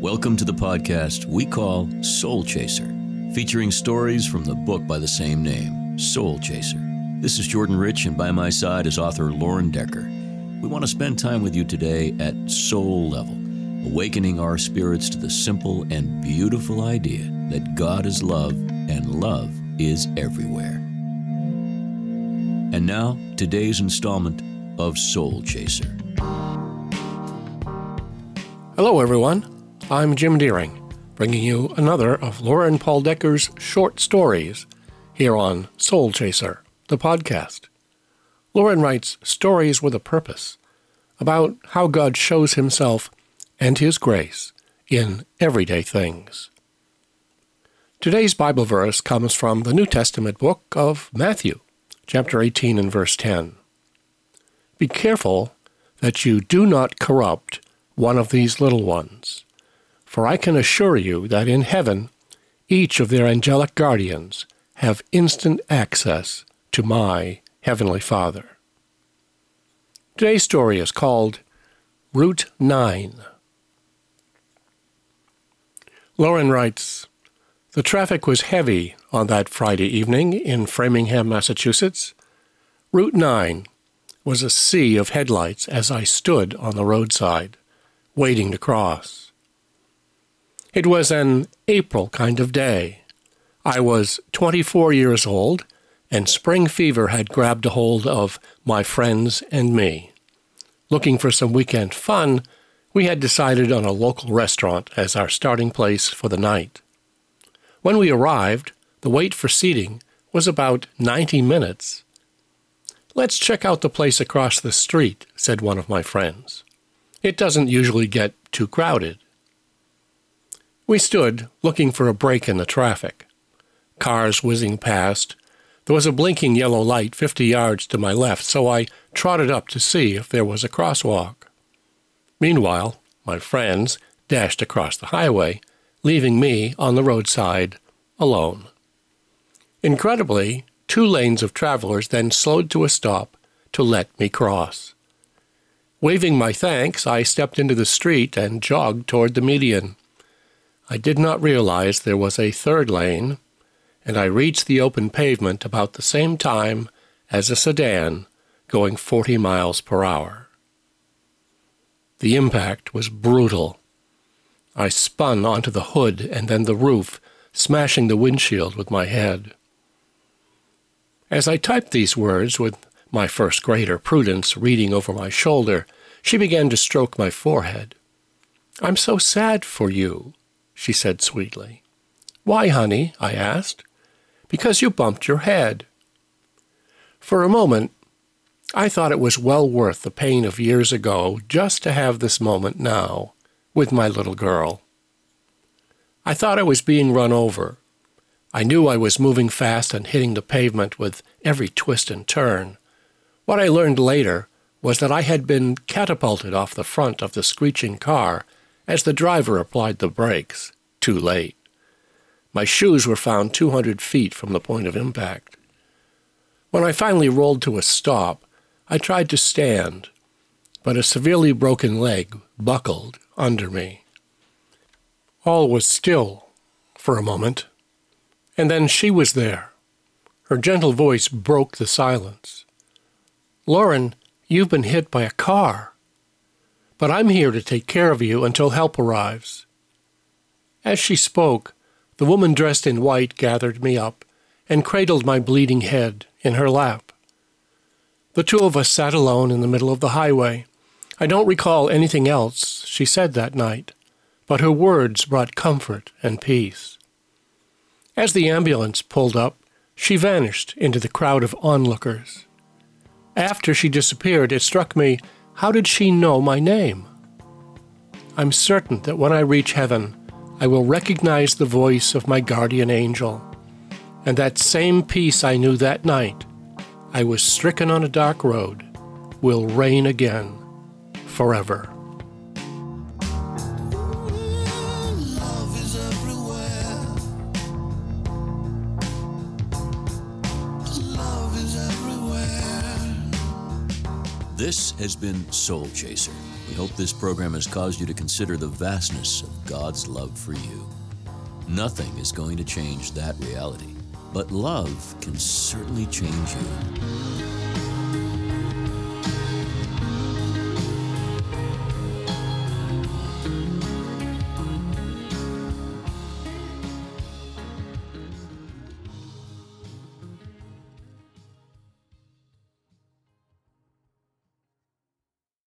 Welcome to the podcast we call Soul Chaser, featuring stories from the book by the same name, Soul Chaser. This is Jordan Rich, and by my side is author Loren Decker. We want to spend time with you today at soul level, awakening our spirits to the simple and beautiful idea that God is love and love is everywhere. And now, today's installment of Soul Chaser. Hello, everyone. I'm Jim Deering, bringing you another of Loren Paul Decker's short stories here on Soul Chaser, the podcast. Loren writes stories with a purpose about how God shows himself and his grace in everyday things. Today's Bible verse comes from the New Testament book of Matthew, chapter 18 and verse 10. Be careful that you do not corrupt one of these little ones. For I can assure you that in heaven each of their angelic guardians have instant access to my heavenly Father. Today's story is called Route 9. Loren writes, The traffic was heavy on that Friday evening in Framingham, Massachusetts. Route 9 was a sea of headlights as I stood on the roadside, waiting to cross. It was an April kind of day. I was 24 years old, and spring fever had grabbed a hold of my friends and me. Looking for some weekend fun, we had decided on a local restaurant as our starting place for the night. When we arrived, the wait for seating was about 90 minutes. Let's check out the place across the street, said one of my friends. It doesn't usually get too crowded. We stood, looking for a break in the traffic. Cars whizzing past. There was a blinking yellow light fifty yards to my left, so I trotted up to see if there was a crosswalk. Meanwhile, my friends dashed across the highway, leaving me on the roadside alone. Incredibly, two lanes of travelers then slowed to a stop to let me cross. Waving my thanks, I stepped into the street and jogged toward the median. I did not realize there was a third lane, and I reached the open pavement about the same time as a sedan going 40 miles per hour. The impact was brutal. I spun onto the hood and then the roof, smashing the windshield with my head. As I typed these words, with my first grader, Prudence, reading over my shoulder, she began to stroke my forehead. I'm so sad for you, she said sweetly. Why, honey? I asked. Because you bumped your head. For a moment, I thought it was well worth the pain of years ago just to have this moment now with my little girl. I thought I was being run over. I knew I was moving fast and hitting the pavement with every twist and turn. What I learned later was that I had been catapulted off the front of the screeching car as the driver applied the brakes, too late. My shoes were found 200 feet from the point of impact. When I finally rolled to a stop, I tried to stand, but a severely broken leg buckled under me. All was still for a moment, and then she was there. Her gentle voice broke the silence. Loren, you've been hit by a car but I'm here to take care of you until help arrives. As she spoke, the woman dressed in white gathered me up and cradled my bleeding head in her lap. The two of us sat alone in the middle of the highway. I don't recall anything else she said that night, but her words brought comfort and peace. As the ambulance pulled up, she vanished into the crowd of onlookers. After she disappeared, it struck me how did she know my name? I'm certain that when I reach heaven, I will recognize the voice of my guardian angel. And that same peace I knew that night, I was stricken on a dark road, will reign again forever. This has been Soul Chaser, We hope this program has caused you to consider the vastness of God's love for you. Nothing is going to change that reality, but love can certainly change you.